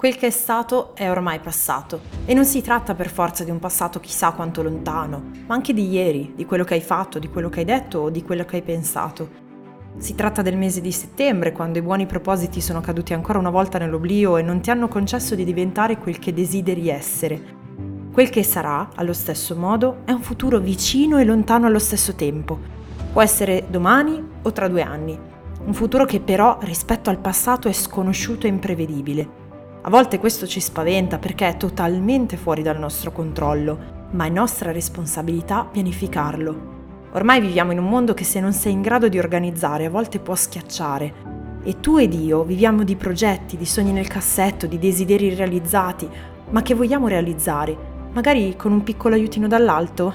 Quel che è stato è ormai passato e non si tratta per forza di un passato chissà quanto lontano, ma anche di ieri, di quello che hai fatto, di quello che hai detto o di quello che hai pensato. Si tratta del mese di settembre, quando i buoni propositi sono caduti ancora una volta nell'oblio e non ti hanno concesso di diventare quel che desideri essere. Quel che sarà, allo stesso modo, è un futuro vicino e lontano allo stesso tempo. Può essere domani o tra due anni. Un futuro che però, rispetto al passato, è sconosciuto e imprevedibile. A volte questo ci spaventa perché è totalmente fuori dal nostro controllo, ma è nostra responsabilità pianificarlo. Ormai viviamo in un mondo che se non sei in grado di organizzare a volte può schiacciare. E tu ed io viviamo di progetti, di sogni nel cassetto, di desideri realizzati, ma che vogliamo realizzare, magari con un piccolo aiutino dall'alto.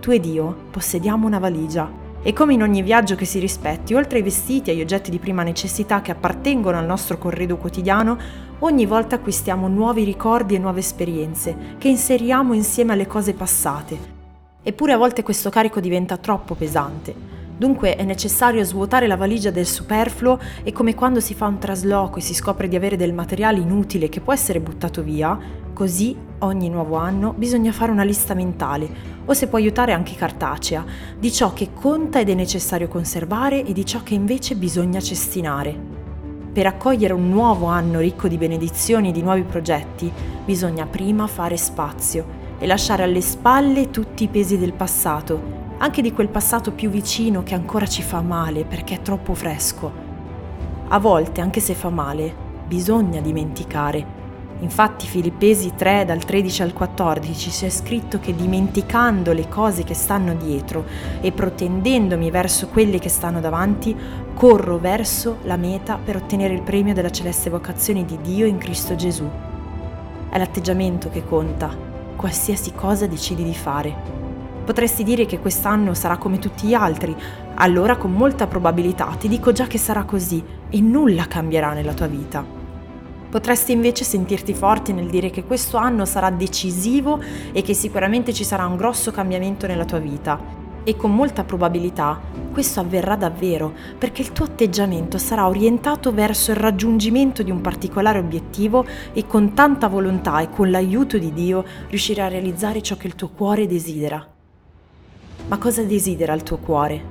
Tu ed io possediamo una valigia e come in ogni viaggio che si rispetti, oltre ai vestiti e agli oggetti di prima necessità che appartengono al nostro corredo quotidiano, ogni volta acquistiamo nuovi ricordi e nuove esperienze che inseriamo insieme alle cose passate. Eppure a volte questo carico diventa troppo pesante. Dunque è necessario svuotare la valigia del superfluo e come quando si fa un trasloco e si scopre di avere del materiale inutile che può essere buttato via, così ogni nuovo anno bisogna fare una lista mentale o se può aiutare anche cartacea, di ciò che conta ed è necessario conservare e di ciò che invece bisogna cestinare. Per accogliere un nuovo anno ricco di benedizioni e di nuovi progetti, bisogna prima fare spazio e lasciare alle spalle tutti i pesi del passato, anche di quel passato più vicino che ancora ci fa male perché è troppo fresco. A volte, anche se fa male, bisogna dimenticare Infatti Filippesi 3 dal 13 al 14 c'è scritto che dimenticando le cose che stanno dietro e protendendomi verso quelle che stanno davanti, corro verso la meta per ottenere il premio della celeste vocazione di Dio in Cristo Gesù. È l'atteggiamento che conta, qualsiasi cosa decidi di fare. Potresti dire che quest'anno sarà come tutti gli altri, allora con molta probabilità ti dico già che sarà così e nulla cambierà nella tua vita. Potresti invece sentirti forte nel dire che questo anno sarà decisivo e che sicuramente ci sarà un grosso cambiamento nella tua vita. E con molta probabilità questo avverrà davvero perché il tuo atteggiamento sarà orientato verso il raggiungimento di un particolare obiettivo e con tanta volontà e con l'aiuto di Dio riuscirai a realizzare ciò che il tuo cuore desidera. Ma cosa desidera il tuo cuore?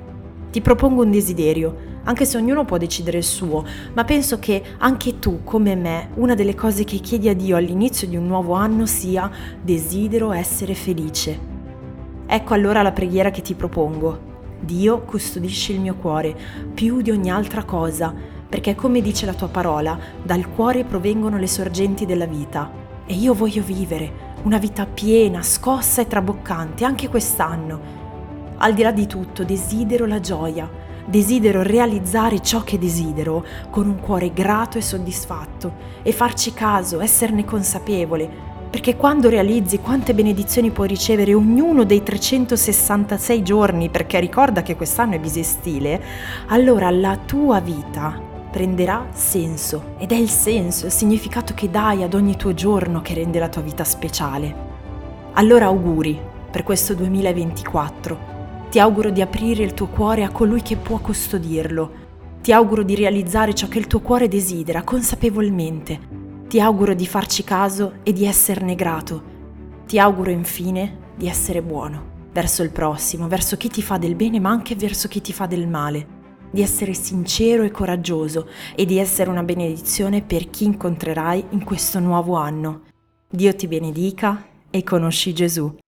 Ti propongo un desiderio anche se ognuno può decidere il suo, ma penso che anche tu, come me, una delle cose che chiedi a Dio all'inizio di un nuovo anno sia desidero essere felice. Ecco allora la preghiera che ti propongo. Dio custodisce il mio cuore più di ogni altra cosa, perché come dice la tua parola, dal cuore provengono le sorgenti della vita. E io voglio vivere una vita piena, scossa e traboccante anche quest'anno. Al di là di tutto desidero la gioia, Desidero realizzare ciò che desidero con un cuore grato e soddisfatto e farci caso, esserne consapevole, perché quando realizzi quante benedizioni puoi ricevere ognuno dei 366 giorni, perché ricorda che quest'anno è bisestile, allora la tua vita prenderà senso. Ed è il senso, il significato che dai ad ogni tuo giorno che rende la tua vita speciale. Allora auguri per questo 2024 ti auguro di aprire il tuo cuore a colui che può custodirlo. Ti auguro di realizzare ciò che il tuo cuore desidera consapevolmente. Ti auguro di farci caso e di esserne grato. Ti auguro infine di essere buono verso il prossimo, verso chi ti fa del bene ma anche verso chi ti fa del male. Di essere sincero e coraggioso e di essere una benedizione per chi incontrerai in questo nuovo anno. Dio ti benedica e conosci Gesù.